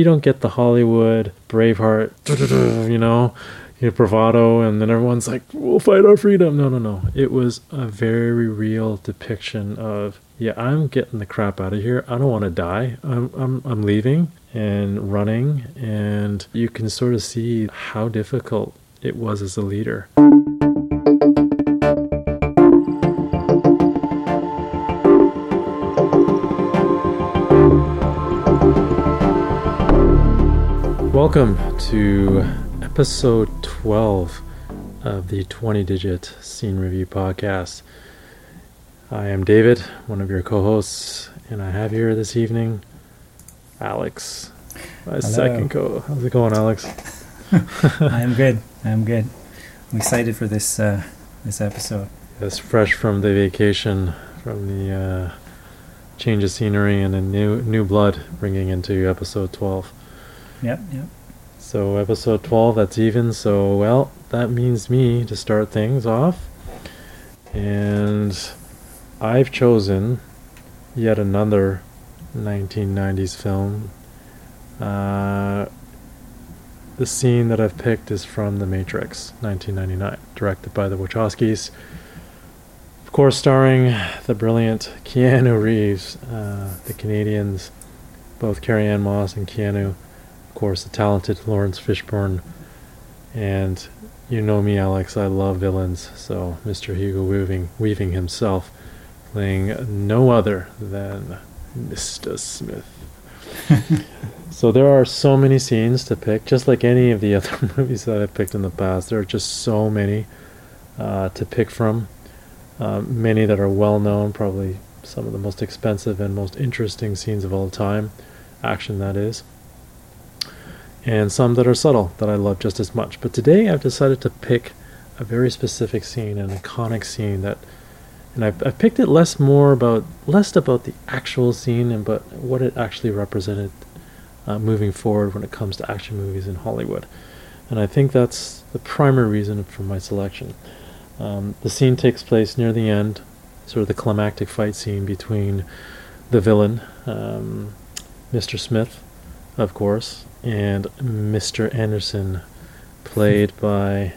You don't get the Hollywood Braveheart, you know, you know, bravado, and then everyone's like, "We'll fight our freedom." No, no, no. It was a very real depiction of, yeah, I'm getting the crap out of here. I don't want to die. I'm, I'm, I'm leaving and running, and you can sort of see how difficult it was as a leader. Welcome to episode 12 of the 20 Digit Scene Review Podcast. I am David, one of your co hosts, and I have here this evening Alex, my Hello. second co How's it going, Alex? I am good. I am good. I'm excited for this uh, this episode. It's fresh from the vacation, from the uh, change of scenery, and a new, new blood bringing into episode 12. Yep, yep. So episode 12, that's even. So, well, that means me to start things off. And I've chosen yet another 1990s film. Uh, the scene that I've picked is from The Matrix, 1999, directed by the Wachowskis. Of course, starring the brilliant Keanu Reeves, uh, the Canadians, both Carrie-Anne Moss and Keanu course, the talented Laurence Fishburne. And you know me, Alex, I love villains. So Mr. Hugo Weaving, Weaving himself, playing no other than Mr. Smith. so there are so many scenes to pick, just like any of the other movies that I've picked in the past. There are just so many uh, to pick from. Um, many that are well known, probably some of the most expensive and most interesting scenes of all time. Action, that is and some that are subtle that I love just as much. But today I've decided to pick a very specific scene, an iconic scene that, and I've, I've picked it less more about less about the actual scene and but what it actually represented uh, moving forward when it comes to action movies in Hollywood. And I think that's the primary reason for my selection. Um, the scene takes place near the end, sort of the climactic fight scene between the villain, um, Mr. Smith, of course, and Mr. Anderson, played by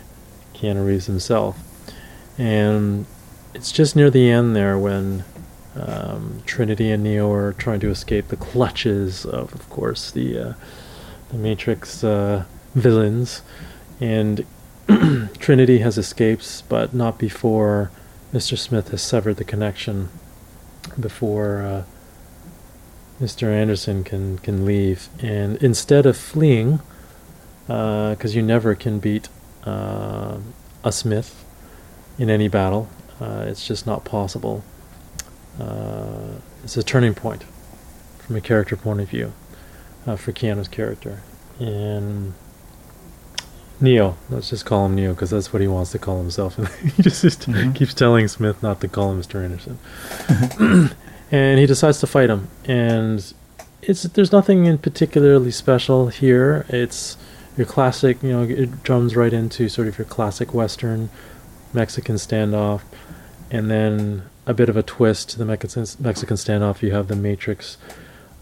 Keanu Reeves himself. And it's just near the end there when um, Trinity and Neo are trying to escape the clutches of, of course, the uh, the Matrix uh, villains, and Trinity has escaped, but not before Mr. Smith has severed the connection. Before. Mr. Anderson can can leave, and instead of fleeing, because uh, you never can beat uh, a Smith in any battle, uh, it's just not possible. Uh, it's a turning point from a character point of view uh, for Keanu's character, and Neo. Let's just call him Neo because that's what he wants to call himself, and he just, just mm-hmm. keeps telling Smith not to call him Mr. Anderson. and he decides to fight him. And it's there's nothing in particularly special here. It's your classic you know it drums right into sort of your classic western mexican standoff. And then a bit of a twist to the mexican mexican standoff. You have the matrix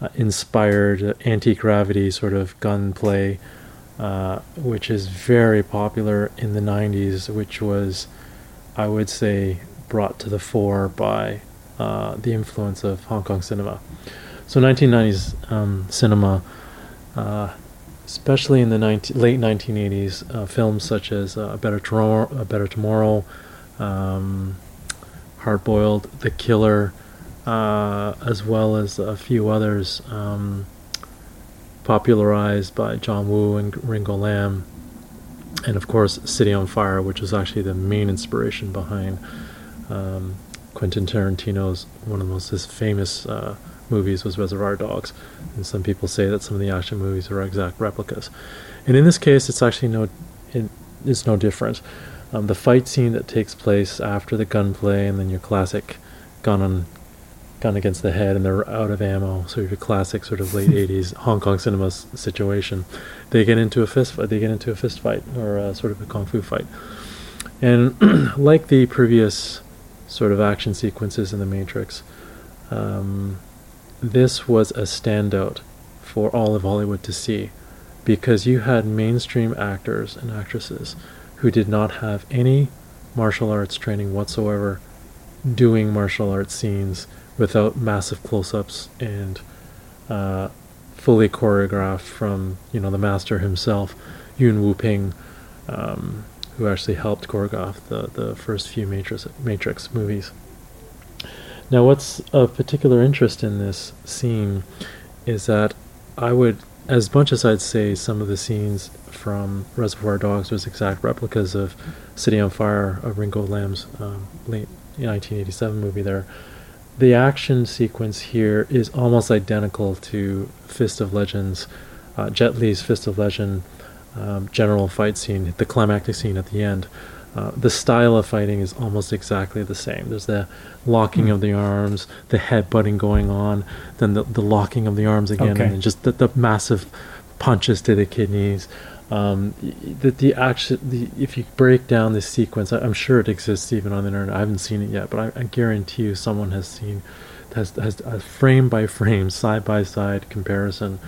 uh, inspired uh, anti-gravity sort of gunplay uh, which is very popular in the 90s which was i would say brought to the fore by uh, the influence of Hong Kong cinema. So 1990s um, cinema, uh, especially in the 19, late 1980s, uh, films such as uh, A Better Tomorrow, A Better Tomorrow, um, Hard Boiled, The Killer, uh, as well as a few others um, popularized by John Woo and Ringo Lam, and of course City on Fire, which was actually the main inspiration behind um, Quentin Tarantino's one of the most famous uh, movies was Reservoir Dogs, and some people say that some of the action movies are exact replicas. And in this case, it's actually no, it is no different. Um, the fight scene that takes place after the gunplay, and then your classic gun on gun against the head, and they're out of ammo. So your classic sort of late '80s Hong Kong cinema s- situation. They get into a fist fight. They get into a fist fight or a, sort of a kung fu fight. And like the previous sort of action sequences in the Matrix. Um, this was a standout for all of Hollywood to see because you had mainstream actors and actresses who did not have any martial arts training whatsoever doing martial arts scenes without massive close-ups and uh, fully choreographed from you know the master himself Yuen Woo-ping um, who actually helped Gorgoff the, the first few Matrix, Matrix movies. Now what's of particular interest in this scene is that I would as much as I'd say some of the scenes from Reservoir Dogs was exact replicas of City on Fire of Ringo Lam's um, late 1987 movie there, the action sequence here is almost identical to Fist of Legends, uh, Jet Li's Fist of Legend um, general fight scene, the climactic scene at the end. Uh, the style of fighting is almost exactly the same. There's the locking mm. of the arms, the head butting going on, then the, the locking of the arms again, okay. and just the, the massive punches to the kidneys. Um, the, the action, the, if you break down this sequence, I, am sure it exists even on the internet. I haven't seen it yet, but I, I guarantee you someone has seen, has, has a frame by frame, side by side comparison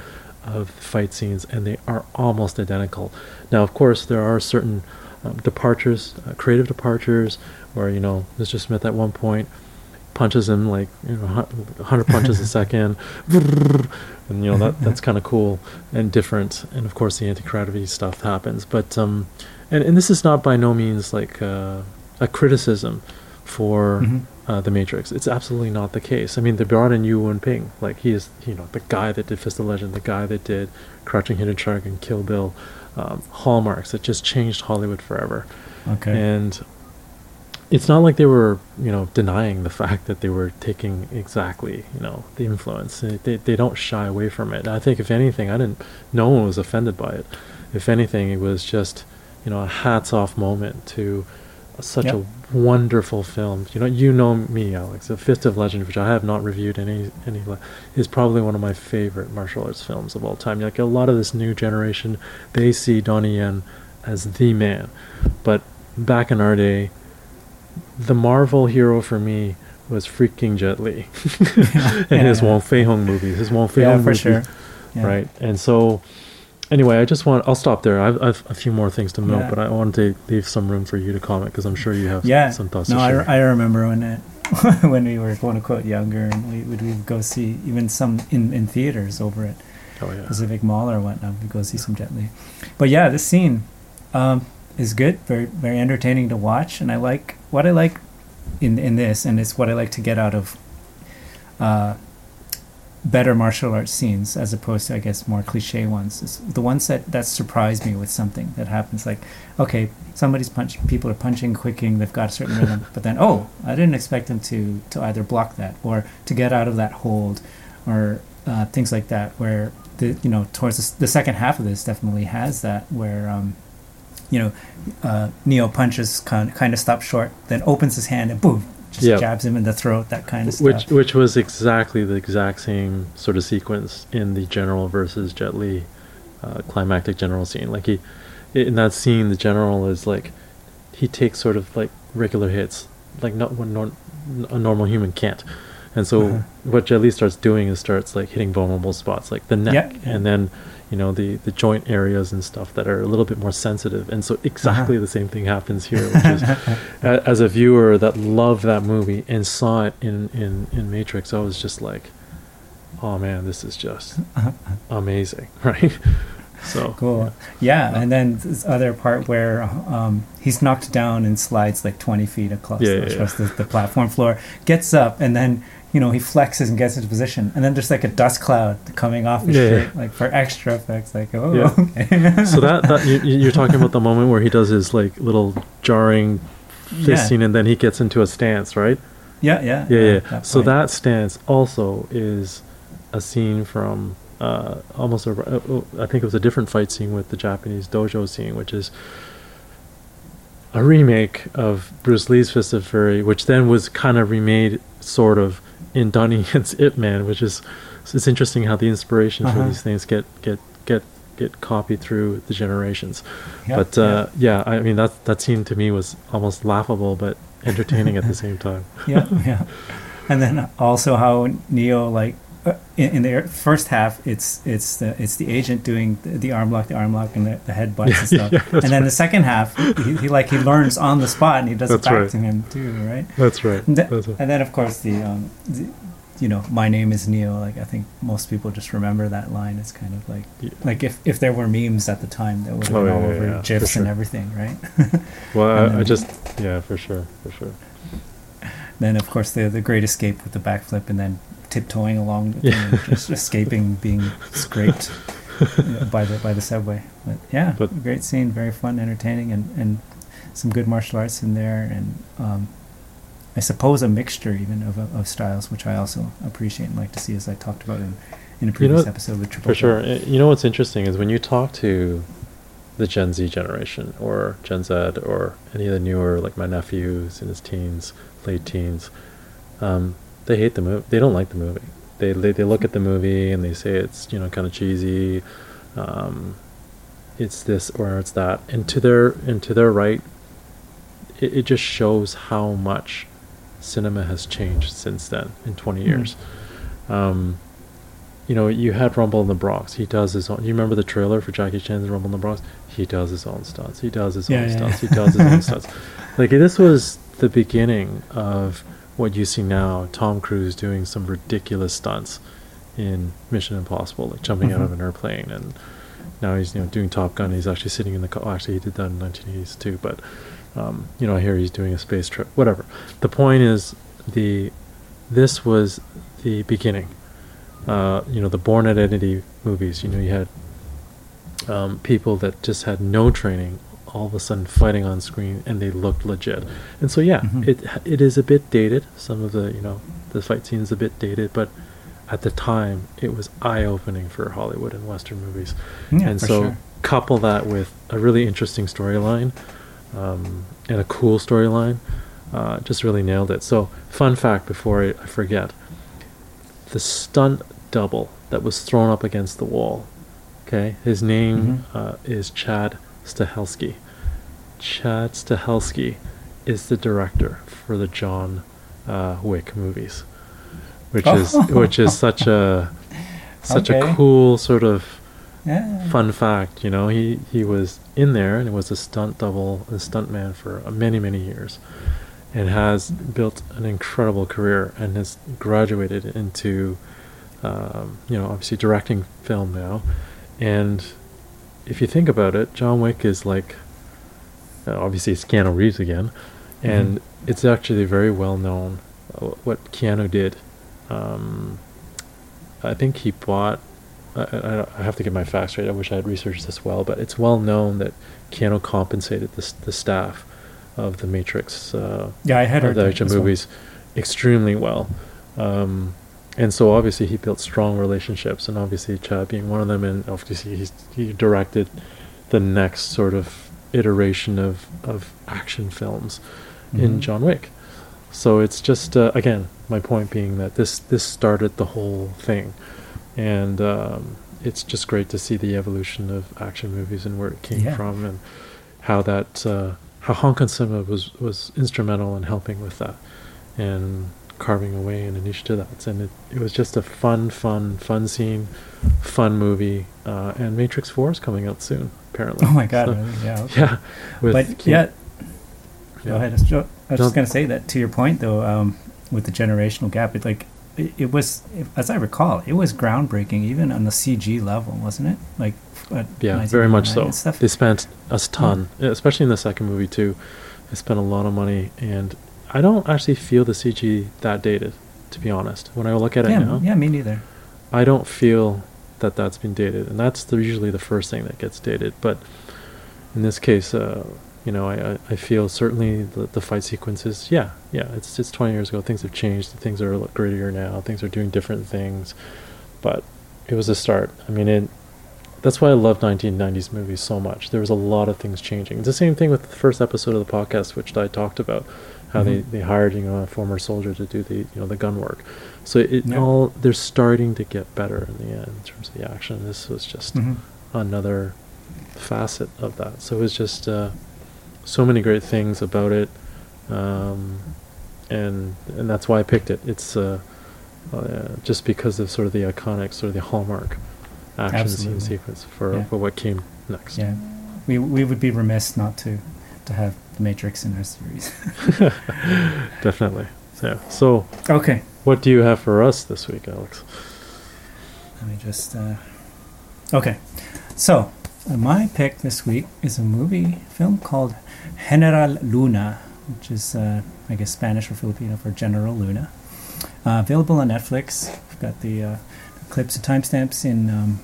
of fight scenes, and they are almost identical. Now, of course, there are certain um, departures, uh, creative departures, where you know Mr. Smith at one point punches him like you know 100 punches a second, and you know that that's kind of cool and different. And of course, the anti-gravity stuff happens, but um, and and this is not by no means like uh, a criticism for mm-hmm. Uh, the Matrix. It's absolutely not the case. I mean, they brought in Yuen Woo-ping, like he is, you know, the guy that did Fist of Legend, the guy that did Crouching Hidden Dragon, Kill Bill, um, hallmarks that just changed Hollywood forever. Okay. And it's not like they were, you know, denying the fact that they were taking exactly, you know, the influence. They, they don't shy away from it. I think, if anything, I didn't, no one was offended by it. If anything, it was just, you know, a hats off moment to such yep. a wonderful film. You know, you know me, Alex. The Fist of Legend, which I have not reviewed any any, is probably one of my favorite martial arts films of all time. Like a lot of this new generation, they see Donnie Yen as the man, but back in our day, the Marvel hero for me was freaking Jet Li, and yeah, his yeah. Wong Fei Hung movies, his Wong Fei yeah, Hung movies, sure. right? And so anyway, I just want. I'll stop there. I've, I've a few more things to note, yeah. but I wanted to leave some room for you to comment because I'm sure you have yeah. some thoughts. No, I, I remember when it when we were quote unquote younger and we would we go see even some in, in theaters over at oh, yeah. Pacific Mall or whatnot. We'd go see some Jet Li. But yeah, this scene um, is good. Very very entertaining to watch, and I like what I like in in this, and it's what I like to get out of. Uh, better martial arts scenes as opposed to I guess more cliche ones. It's the ones that that surprise me with something that happens like okay somebody's punching people are punching quicking they've got a certain rhythm but then oh I didn't expect them to to either block that or to get out of that hold or uh, things like that where the you know towards the, the, second half of this definitely has that where um, you know uh, Neo punches kind kind of stops short then opens his hand and boom just yep. jabs him in the throat, that kind of stuff. Which which was exactly the exact same sort of sequence in the General versus Jet Li uh, climactic General scene. Like he, in that scene, the General is like, he takes sort of like regular hits, like not what nor- a normal human can't. And so uh-huh. what Jet Li starts doing is starts like hitting vulnerable spots, like the neck, yep. and then you know the the joint areas and stuff that are a little bit more sensitive and so exactly uh-huh. the same thing happens here which is as a viewer that loved that movie and saw it in in in matrix i was just like oh man this is just uh-huh. amazing right so cool yeah, yeah. and then this other part where um, he's knocked down and slides like 20 feet across, yeah, across the, the platform floor gets up and then you know, he flexes and gets into position, and then there's like a dust cloud coming off his shirt, like for extra effects. Like, oh, okay. so that that you, are talking about the moment where he does his like little jarring fisting, yeah. and then he gets into a stance, right? Yeah, yeah, yeah, yeah. That so that stance also is a scene from uh, almost a, uh, oh, I think it was a different fight scene with the Japanese dojo scene, which is a remake of Bruce Lee's Fist of Fury, which then was kind of remade, sort of in Donnie Yen's Ip Man, which is it's interesting how the inspiration uh-huh. for these things get get get get copied through the generations. Yep, but uh, yeah. yeah, I mean that that scene to me was almost laughable but entertaining at the same time. yeah, yeah. And then also how Neo like uh, in, in the first half, it's it's the it's the agent doing the, the arm lock, the arm lock, and the, the head butts and stuff. Yeah, and then the second half, he, he like he learns on the spot, and he does That's it back right. to him too, right? That's right. And, th- That's right. and then of course the, um, the, you know, my name is Neo. Like I think most people just remember that line. It's kind of like Yeah. like if if there were memes at the time, that would have Oh, been yeah, all yeah, over yeah, gifs sure. and everything, right? Well, I, I just yeah, for sure, for sure. then of course the the great escape with the backflip and then tiptoeing along Yeah. just escaping being scraped by the by the subway but yeah But- great scene very fun entertaining and and some good martial arts in there and um I suppose a mixture even of, of styles which I also appreciate and like to see as I talked about in in a previous know, episode with Triple For sure. You know what's interesting is when you talk to the Gen Z generation or Gen Z or any of the newer, like my nephew's in his teens, late teens, um, they hate the movie. They don't like the movie. They, they they look at the movie and they say it's you know kind of cheesy, um, it's this or it's that, and to their and to their right, it, it just shows how much cinema has changed since then in 20 Mm. years. Um, you know, you had Rumble in the Bronx. He does his own. You remember the trailer for Jackie Chan's Rumble in the Bronx? He does his own stunts. He does his Yeah, own yeah, stunts. yeah. He does his own stunts. Like this was the beginning of what you see now. Tom Cruise doing some ridiculous stunts in Mission Impossible, like jumping out of Mhm. an airplane, and now he's you know doing Top Gun. He's actually sitting in the car. Actually, he did that in 1980s too. But um, you know, I hear he's doing a space trip. Whatever. The point is the this was the beginning uh, you know the Bourne Identity movies. You know, you had um, people that just had no training, all of a sudden fighting on screen, and they looked legit. And so, yeah, Mhm. it it is a bit dated. Some of the you know the fight scenes a bit dated, but at the time it was eye opening for Hollywood and Western movies. yeah and so sure. couple that with a really interesting storyline um, and a cool storyline, uh, just really nailed it. So, fun fact before I, I forget the stunt double that was thrown up against the wall. Okay, his name Mhm. uh, is Chad Stahelski. Chad Stahelski is the director for the John uh, Wick movies, which is which is such a such Okay. a cool sort of yeah. fun fact, you know, he he was in there and was a stunt double, a stunt man for many many years, and has built an incredible career and has graduated into, um, you know, obviously directing film now, and if you think about it, John Wick is like, uh, obviously it's Keanu Reeves again, and Mhm. it's actually very well known uh, what Keanu did. Um, I think he bought. I, I, I have to get my facts right. I wish I had researched this well, but it's well known that Keanu compensated the, the staff of the Matrix uh, yeah I had heard the action well. movies extremely well. Um, and so obviously he built strong relationships, and obviously Chad being one of them, and obviously he's, he directed the next sort of iteration of, of action films in Mhm. John Wick. So it's just uh, again my point being that this this started the whole thing, and um, it's just great to see the evolution of action movies and where it came Yeah. from and how that uh, how Hong Kong cinema was was instrumental in helping with that and carving away an niche to that. And it, it was just a fun, fun, fun scene, fun movie. Uh, and Matrix Four is coming out soon, apparently. Oh my god! So- really? Yeah. okay. yeah, but Keanu- yeah, yeah. go ahead. I was ju- I was just gonna say that to your point though, um, with the generational gap, it like it, it was, as I recall, it was groundbreaking even on the CG level, wasn't it? Like, at Yeah, very much so. Stuff. They spent a ton, especially in the second movie too. They spent a lot of money, and I don't actually feel the CG that dated, to be honest. When I look at it yeah, now, yeah, me neither. I don't feel that that's been dated, and that's the, usually the first thing that gets dated. But in this case, uh, you know, I, I, feel certainly the, the fight sequences. Yeah, yeah, it's it's 20 years ago. Things have changed. Things are a lot grittier now. Things are doing different things, but it was a start. I mean, it. That's why I love 1990s movies so much. There was a lot of things changing. It's the same thing with the first episode of the podcast, which I talked about, how they, Mhm. they hired you know a former soldier to do the you know the gun work. So it Yeah. all they're starting to get better in the end in terms of the action. This was just Mhm. another facet of that. So it was just uh, so many great things about it, um, and and that's why I picked it. It's uh, uh, just because of sort of the iconic, sort of the hallmark action Absolutely. scene sequence for, Yeah. for what came next. Yeah, we we would be remiss not to to have the Matrix in our series. Definitely. Yeah. So, okay, what do you have for us this week, Alex? let me just. Uh, okay, so uh, my pick this week is a movie film called Heneral Luna, which is uh, I guess Spanish or Filipino for General Luna. Uh, available on Netflix. We've got the, uh, clips and timestamps in um,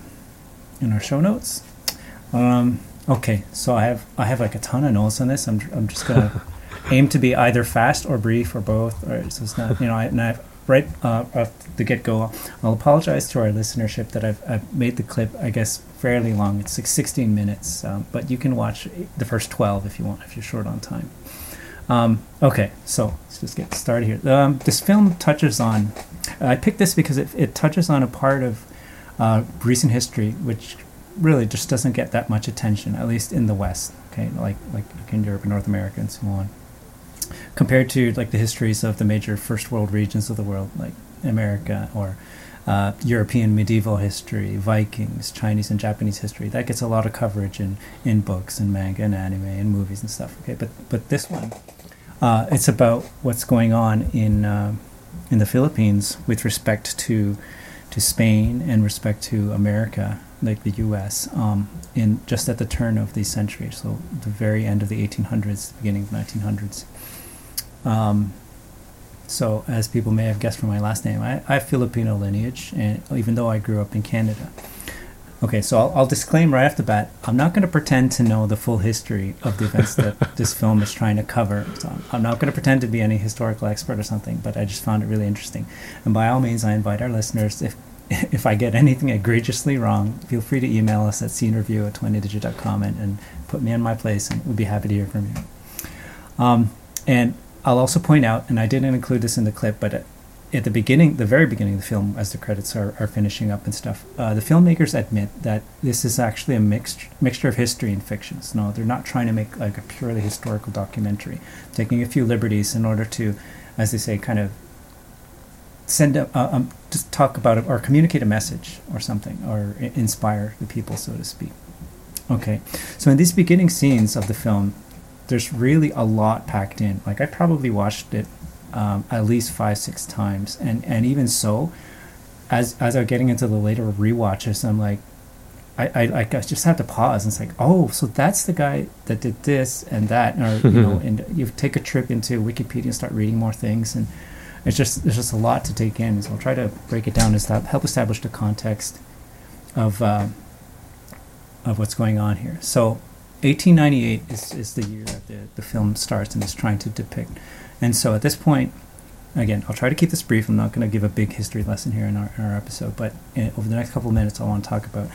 in our show notes. Um, okay, so I have I have like a ton of notes on this. I'm I'm just gonna aim to be either fast or brief or both. Or so it's not you know I, and I've right uh, off the get go. I'll apologize to our listenership that I've I've made the clip I guess fairly long. It's like 16 minutes, um, but you can watch the first 12 if you want if you're short on time. Um, okay, so let's just get started here. Um, this film touches on. I picked this because it, it touches on a part of uh, recent history which really just doesn't get that much attention, at least in the West. Okay, like like in Europe and North America and so on, compared to like the histories of the major first world regions of the world, like America or uh, European medieval history, Vikings, Chinese and Japanese history. That gets a lot of coverage in, in books and manga and anime and movies and stuff. Okay, but but this one, uh, it's about what's going on in uh, in the Philippines with respect to to Spain and respect to America, like the U.S. Um, in just at the turn of the century, so the very end of the 1800s, the beginning of the 1900s. Um, so, as people may have guessed from my last name, I, I have Filipino lineage, and even though I grew up in Canada. Okay, so I'll, I'll disclaim right off the bat I'm not going to pretend to know the full history of the events that this film is trying to cover. So I'm not going to pretend to be any historical expert or something, but I just found it really interesting. And by all means, I invite our listeners, if if I get anything egregiously wrong, feel free to email us at scenereview at 20digit.com and, and put me in my place, and we'd be happy to hear from you. Um, and I'll also point out, and I didn't include this in the clip, but at, the beginning, the very beginning of the film, as the credits are, are finishing up and stuff, uh, the filmmakers admit that this is actually a mixed mixture of history and fiction. So no, they're not trying to make like a purely historical documentary, taking a few liberties in order to, as they say, kind of send a, um, just talk about it or communicate a message or something or I- inspire the people, so to speak. Okay, so in these beginning scenes of the film, there's really a lot packed in. Like I probably watched it um, at least five, six times, and and even so, as as I'm getting into the later rewatches, I'm like, I I, I just have to pause and it's like, oh, so that's the guy that did this and that, or you know, and you take a trip into Wikipedia and start reading more things, and it's just there's just a lot to take in. So I'll try to break it down and stop, help establish the context of uh, of what's going on here. So 1898 is, is the year that the, the film starts and is trying to depict. And so at this point, again, I'll try to keep this brief. I'm not going to give a big history lesson here in our, in our episode, but in, over the next couple of minutes, I want to talk about.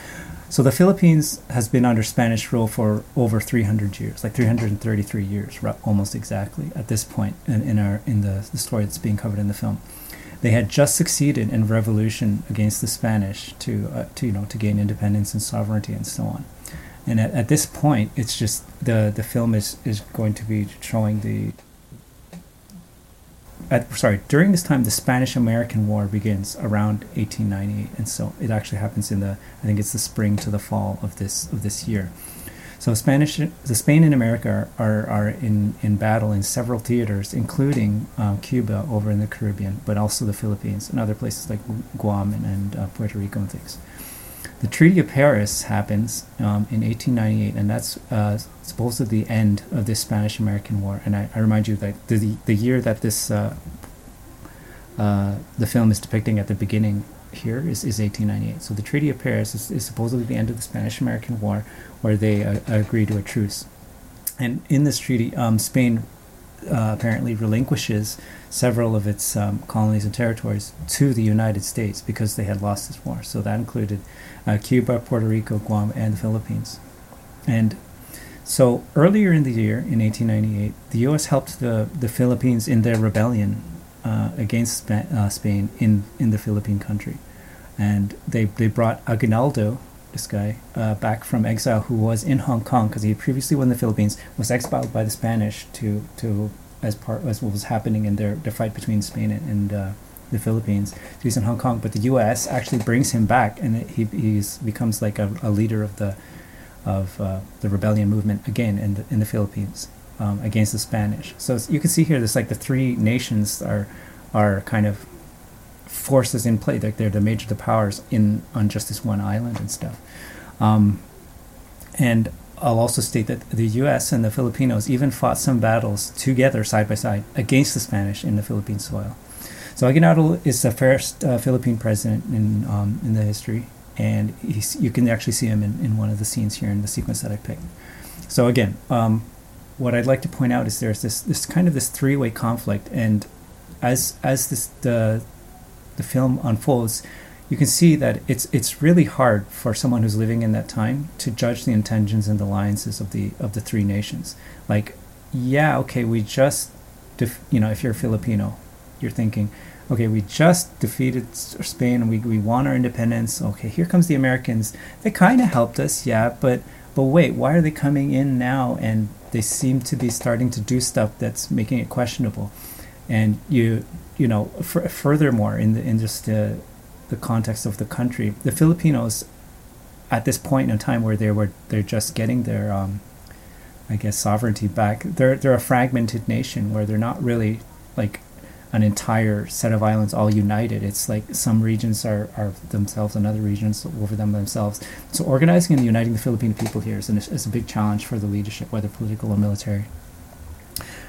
So the Philippines has been under Spanish rule for over 300 years, like 333 years, almost exactly at this point in, in our in the, the story that's being covered in the film. They had just succeeded in revolution against the Spanish to, uh, to you know to gain independence and sovereignty and so on. And at, at this point, it's just the the film is is going to be showing the. At, sorry, during this time, the Spanish-American War begins around 1898, and so it actually happens in the I think it's the spring to the fall of this of this year. So Spanish, the Spain and America are, are, in, in battle in several theaters, including uh, Cuba over in the Caribbean, but also the Philippines and other places like Guam and, and uh, Puerto Rico and things. The Treaty of Paris happens um, in 1898, and that's uh, supposedly the end of this Spanish-American War. And I, I remind you that the the year that this uh, uh, the film is depicting at the beginning here is, is 1898. So the Treaty of Paris is, is supposedly the end of the Spanish-American War, where they uh, agree to a truce. And in this treaty, um, Spain uh, apparently relinquishes several of its um, colonies and territories to the United States because they had lost this war. So that included uh, Cuba, Puerto Rico, Guam, and the Philippines. And so earlier in the year, in 1898, the U.S. helped the, the Philippines in their rebellion uh, against uh, Spain in, in the Philippine country. And they, they brought Aguinaldo, this guy, uh, back from exile who was in Hong Kong because he previously won the Philippines, was exiled by the Spanish to, to as part as what was happening in their, their fight between Spain and, and uh, the Philippines. So he's in Hong Kong, but the U.S. actually brings him back, and it, he he's becomes like a, a leader of the of uh, the rebellion movement again in the in the Philippines um, against the Spanish. So you can see here, there's like the three nations are are kind of forces in play. Like they're the major the powers in on just this one island and stuff. Um, and I'll also state that the U.S. and the Filipinos even fought some battles together, side by side, against the Spanish in the Philippine soil. So Aguinaldo is the first uh, Philippine president in um, in the history, and you can actually see him in, in one of the scenes here in the sequence that I picked. So again, um, what I'd like to point out is there's this this kind of this three way conflict, and as as this the the film unfolds, you can see that it's it's really hard for someone who's living in that time to judge the intentions and alliances of the of the three nations. Like, yeah, okay, we just, def- you know, if you're Filipino, you're thinking, okay, we just defeated Spain we we won our independence. Okay, here comes the Americans. They kind of helped us, yeah, but but wait, why are they coming in now? And they seem to be starting to do stuff that's making it questionable. And you you know, f- furthermore, in the in just the the context of the country, the Filipinos, at this point in time where they were they're just getting their, um, I guess, sovereignty back. They're they're a fragmented nation where they're not really like an entire set of islands all united. It's like some regions are, are themselves and other regions over them themselves. So organizing and uniting the Filipino people here is, an, is a big challenge for the leadership, whether political or military.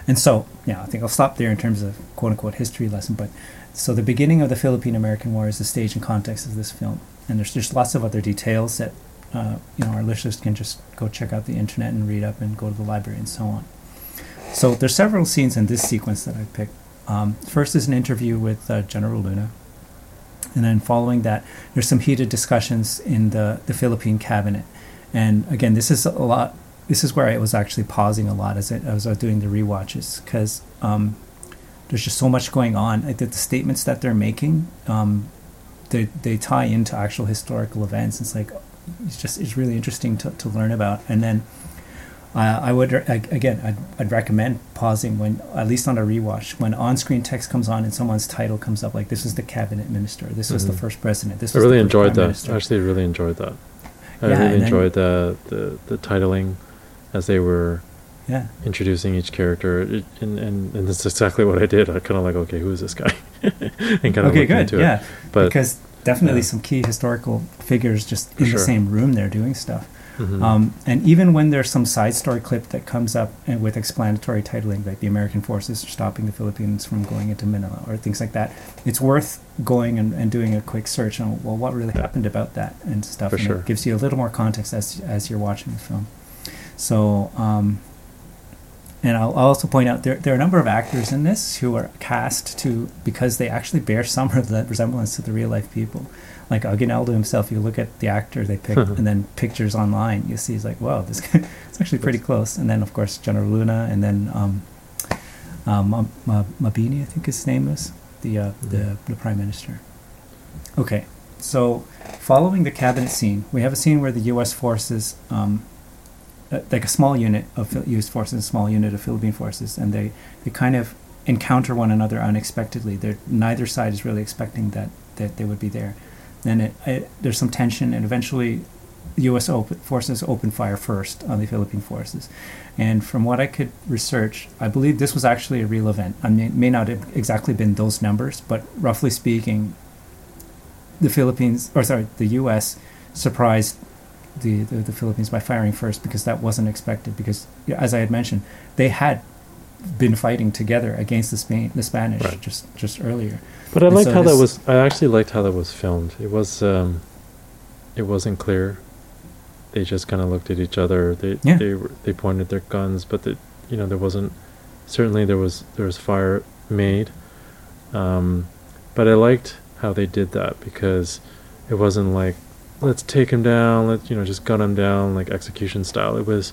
And so, yeah, I think I'll stop there in terms of quote unquote history lesson. But so the beginning of the Philippine American War is the stage and context of this film, and there's just lots of other details that uh, you know our listeners can just go check out the internet and read up and go to the library and so on. So there's several scenes in this sequence that I picked. Um, first is an interview with uh, General Luna, and then following that, there's some heated discussions in the the Philippine cabinet. And again, this is a lot this is where I was actually pausing a lot as I, as I was doing the rewatches because um, there's just so much going on. Like the, the statements that they're making, um, they they tie into actual historical events. It's like it's just it's really interesting to, to learn about. And then uh, I would re- ag- again I'd, I'd recommend pausing when at least on a rewatch when on-screen text comes on and someone's title comes up like this is the cabinet minister, this was the Mhm. first president, this I really enjoyed that. minister. Actually, really enjoyed that. I Yeah, really and then- enjoyed the, the the titling as they were Yeah. introducing each character, it, and, and and that's exactly what I did. I kind of like, okay, who is this guy? and kind of okay, good. into Yeah, it. But because definitely yeah. some key historical figures just For in the same room there doing stuff. mhm. Um, and even when there's some side story clip that comes up and with explanatory titling, like the American forces are stopping the Philippines from going into Manila or things like that, it's worth going and, and doing a quick search on well what really happened about that and stuff. For and sure. it gives you a little more context as as you're watching the film. So. Um, and I'll I'll also point out there there are a number of actors in this who are cast to because they actually bear some rel- resemblance to the real life people. Like Aguinaldo himself, you look at the actor they picked, and then pictures online, you see he's like, wow, this guy, it's actually pretty close. And then of course General Luna, and then um, Ma- Mabini, I think his name is the uh, the the prime minister. Okay, so following the cabinet scene, we have a scene where the U.S. forces, um, uh, like a small unit of U.S. forces, and a small unit of Philippine forces, and they, they kind of encounter one another unexpectedly. They're, neither side is really expecting that, that they would be there. Then it, it, there's some tension, and eventually, U.S. Forces open fire first on the Philippine forces. And from what I could research, I believe this was actually a real event. I mean, may not have exactly been those numbers, but roughly speaking, the Philippines, or sorry, the U.S. surprised the, the, the Philippines by firing first because that wasn't expected. Because, as I had mentioned, they had been fighting together against the Spain, the Spanish Right. just just earlier. But I And liked so how that was. I actually liked how that was filmed. It was. Um, it wasn't clear. They just kind of looked at each other. They Yeah. they they pointed their guns, but the, you know there wasn't. Certainly there was there was fire made. Um, but I liked how they did that because it wasn't like let's take him down. Let you know just gun him down like execution style. It was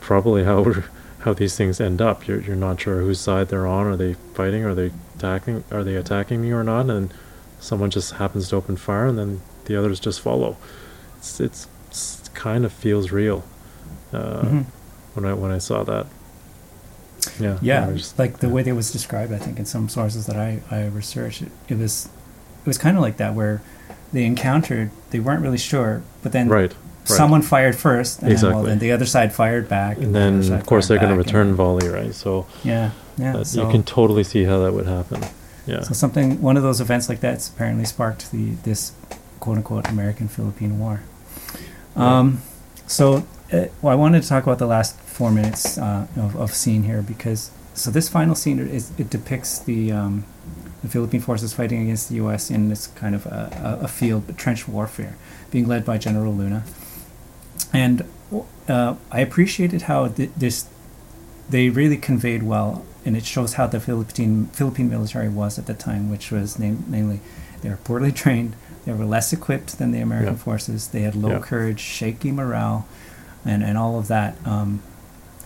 probably how how these things end up. You're you're not sure whose side they're on. Are they fighting? Are they attacking? Are they attacking me or not? And someone just happens to open fire, and then the others just follow. It's it's, it's kind of feels real uh, Mhm. when I when I saw that. Yeah. Yeah, just- like the yeah. way that was described, I think in some sources that I, I researched, it, it was it was kind of like that where they encountered, they weren't really sure, but then Right. right. someone fired first, and then, well, then the other side fired back, And the other then, side of course, they're going to return and- volley, right? So Yeah, yeah. so, you can totally see how that would happen. Yeah. so something, one of those events like that apparently sparked the this quote unquote American Philippine War. Um, so, uh, well, I wanted to talk about the last four minutes uh, of, of scene here because so this final scene is it depicts the um, the Philippine forces fighting against the U.S. in this kind of a, a, field trench warfare, being led by General Luna, and uh, I appreciated how th- this they really conveyed well, and it shows how the Philippine Philippine military was at the time, which was name, namely they were poorly trained, they were less equipped than the American Yeah. forces, they had low Yeah. courage, shaky morale, and, and all of that. Um,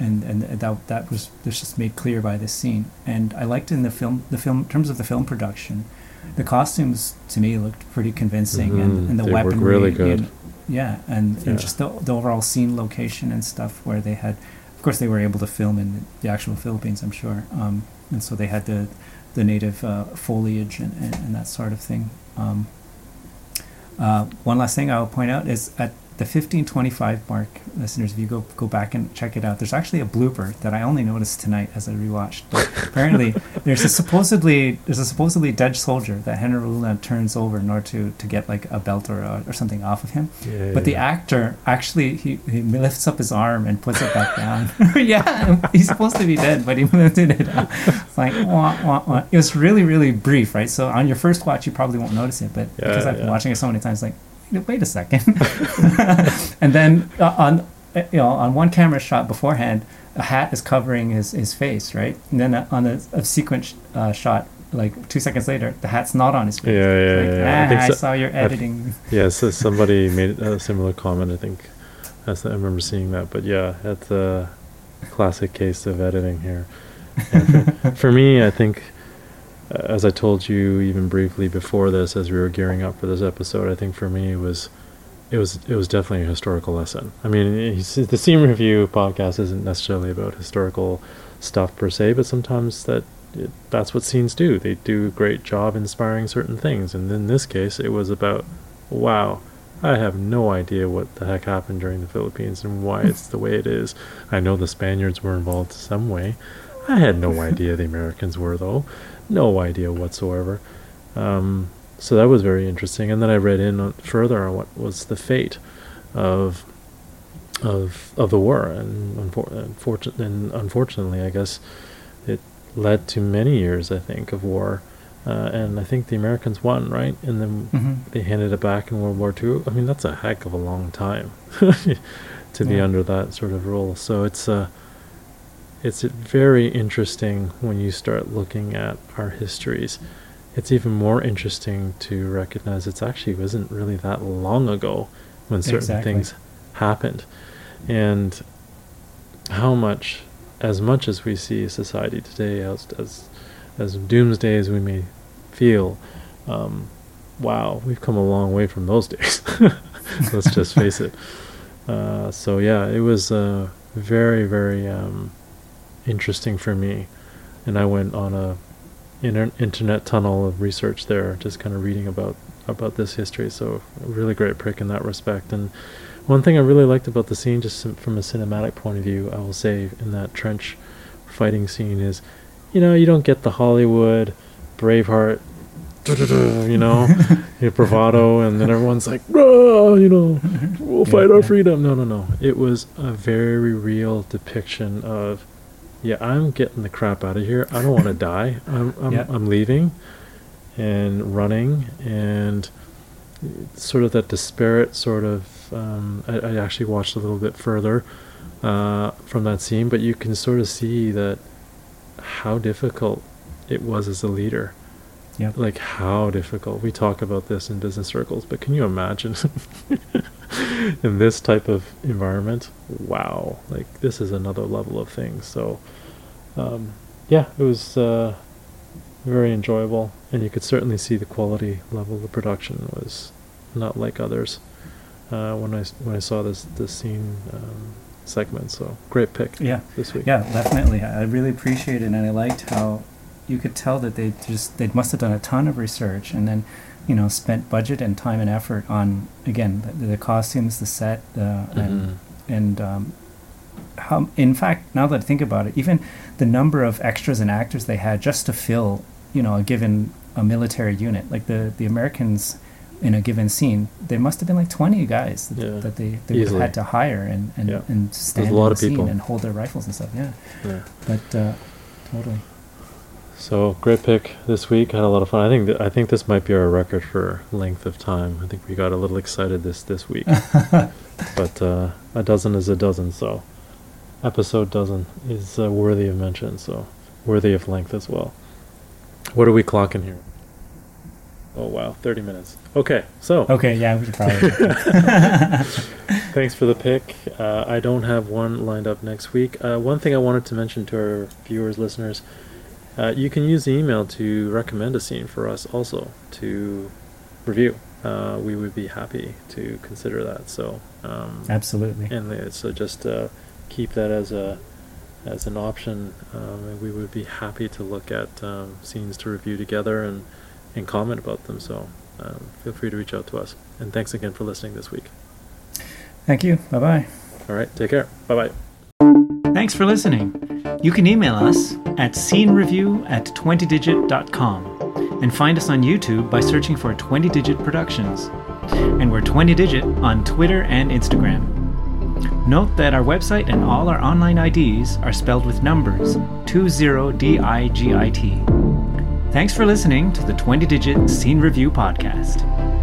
and and that that was this just made clear by this scene. And I liked in the film the film in terms of the film production, the costumes to me looked pretty convincing, and, Mhm. and the They weaponry. really good. know, yeah, and, Yeah. and just the, the overall scene location and stuff where they had, of course, they were able to film in the actual Philippines, I'm sure, um, and so they had the the native uh, foliage and, and, and that sort of thing. Um, uh, one last thing I will point out is at the 1525 mark, listeners, if you go go back and check it out, there's actually a blooper that I only noticed tonight as I rewatched. But apparently, there's a supposedly there's a supposedly dead soldier that Heneral Luna turns over in order to, to get like a belt or a, or something off of him. Yeah, But the actor actually he, he lifts up his arm and puts it back down. yeah, he's supposed to be dead, but he lifted it up. It's like wah, wah, wah. it was really really brief, right? So on your first watch, you probably won't notice it, but Yeah, because I've been watching it so many times, like wait a second. and then uh, on uh, you know on one camera shot beforehand, a hat is covering his, his face, right? And then uh, on a, a sequence uh, shot. Like two seconds later, the hat's not on his face. Yeah, yeah, Like, yeah, yeah. I "Ah, think I so- saw your editing. Yeah, so somebody made a similar comment. I think that's I remember seeing that. But yeah, that's a classic case of editing here. For, for me, I think, as I told you even briefly before this, as we were gearing up for this episode, I think for me it was, it was it was definitely a historical lesson. I mean, the Scene Review podcast isn't necessarily about historical stuff per se, but sometimes that it, that's what scenes do. They do a great job inspiring certain things, and in this case, it was about, wow, I have no idea what the heck happened during the Philippines and why it's the way it is. I know the Spaniards were involved some way. I had no idea the Americans were though, no idea whatsoever. Um, so that was very interesting, and then I read in on, further on what was the fate of of of the war, and unfor- unfortunately, and unfortunately, I guess it led to many years, I think, of war. Uh, and I think the Americans won, right? And then Mhm. they handed it back in World War II. I mean, that's a heck of a long time to be under that sort of rule. So it's uh, it's very interesting when you start looking at our histories. It's even more interesting to recognize it's actually wasn't really that long ago when certain Exactly. things happened, and how much, as much as we see society today as as as doomsday as we may feel, um, wow, we've come a long way from those days. Let's just face it. Uh, so yeah, it was uh, very very um, interesting for me, and I went on a inter- internet tunnel of research there, just kind of reading about about this history. So a really great prick in that respect. And one thing I really liked about the scene, just from a cinematic point of view, I will say in that trench fighting scene is, you know, you don't get the Hollywood Braveheart. You know, your bravado, and then everyone's like, you know, we'll Yeah, fight our yeah. freedom. No, no, no. It was a very real depiction of, yeah, I'm getting the crap out of here. I don't want to die. I'm, I'm, Yeah. I'm leaving, and running, and sort of that disparate sort of. Um, I, I actually watched a little bit further uh, from that scene, but you can sort of see that how difficult it was as a leader Yep. like how difficult we talk about this in business circles but can you imagine in this type of environment wow like this is another level of things so um, yeah it was uh, very enjoyable and you could certainly see the quality level of production was not like others uh, when I when I saw this this scene um, segment. So great pick Yeah. this week. Yeah, definitely. I I really appreciate it, and I liked how you could tell that they just they must have done a ton of research, and then you know spent budget and time and effort on again the, the costumes, the set, uh, and and um, how. In fact, now that I think about it, even the number of extras and actors they had just to fill you know a given a military unit, like the the Americans. In a given scene, there must have been like twenty guys that, Yeah, that they, they would have had to hire and and, Yeah. and stand a lot in of the scene people. and hold their rifles and stuff. Yeah. Yeah. But uh, totally. So great pick this week. Had a lot of fun. I think th- I think this might be our record for length of time. I think we got a little excited this this week, but uh, a dozen is a dozen. So episode dozen is uh, worthy of mention. So worthy of length as well. What are we clocking here? Oh wow, thirty minutes. Okay, so Okay, yeah, we should probably. Thanks for the pick. Uh, I don't have one lined up next week. Uh, one thing I wanted to mention to our viewers, listeners, uh, you can use the email to recommend a scene for us also to review. Uh, we would be happy to consider that. So, um, Absolutely. and uh, so just uh, keep that as a as an option. Um, and we would be happy to look at um, scenes to review together and and comment about them. So, um, feel free to reach out to us. And thanks again for listening this week. Thank you. Bye bye. All right, take care. Bye bye. Thanks for listening. You can email us at scenereview at 20digit.com and find us on YouTube by searching for 20 Digit Productions. And we're 20 Digit on Twitter and Instagram. Note that our website and all our online IDs are spelled with numbers 20DIGIT. Thanks for listening to the 20 Digit Scene Review Podcast.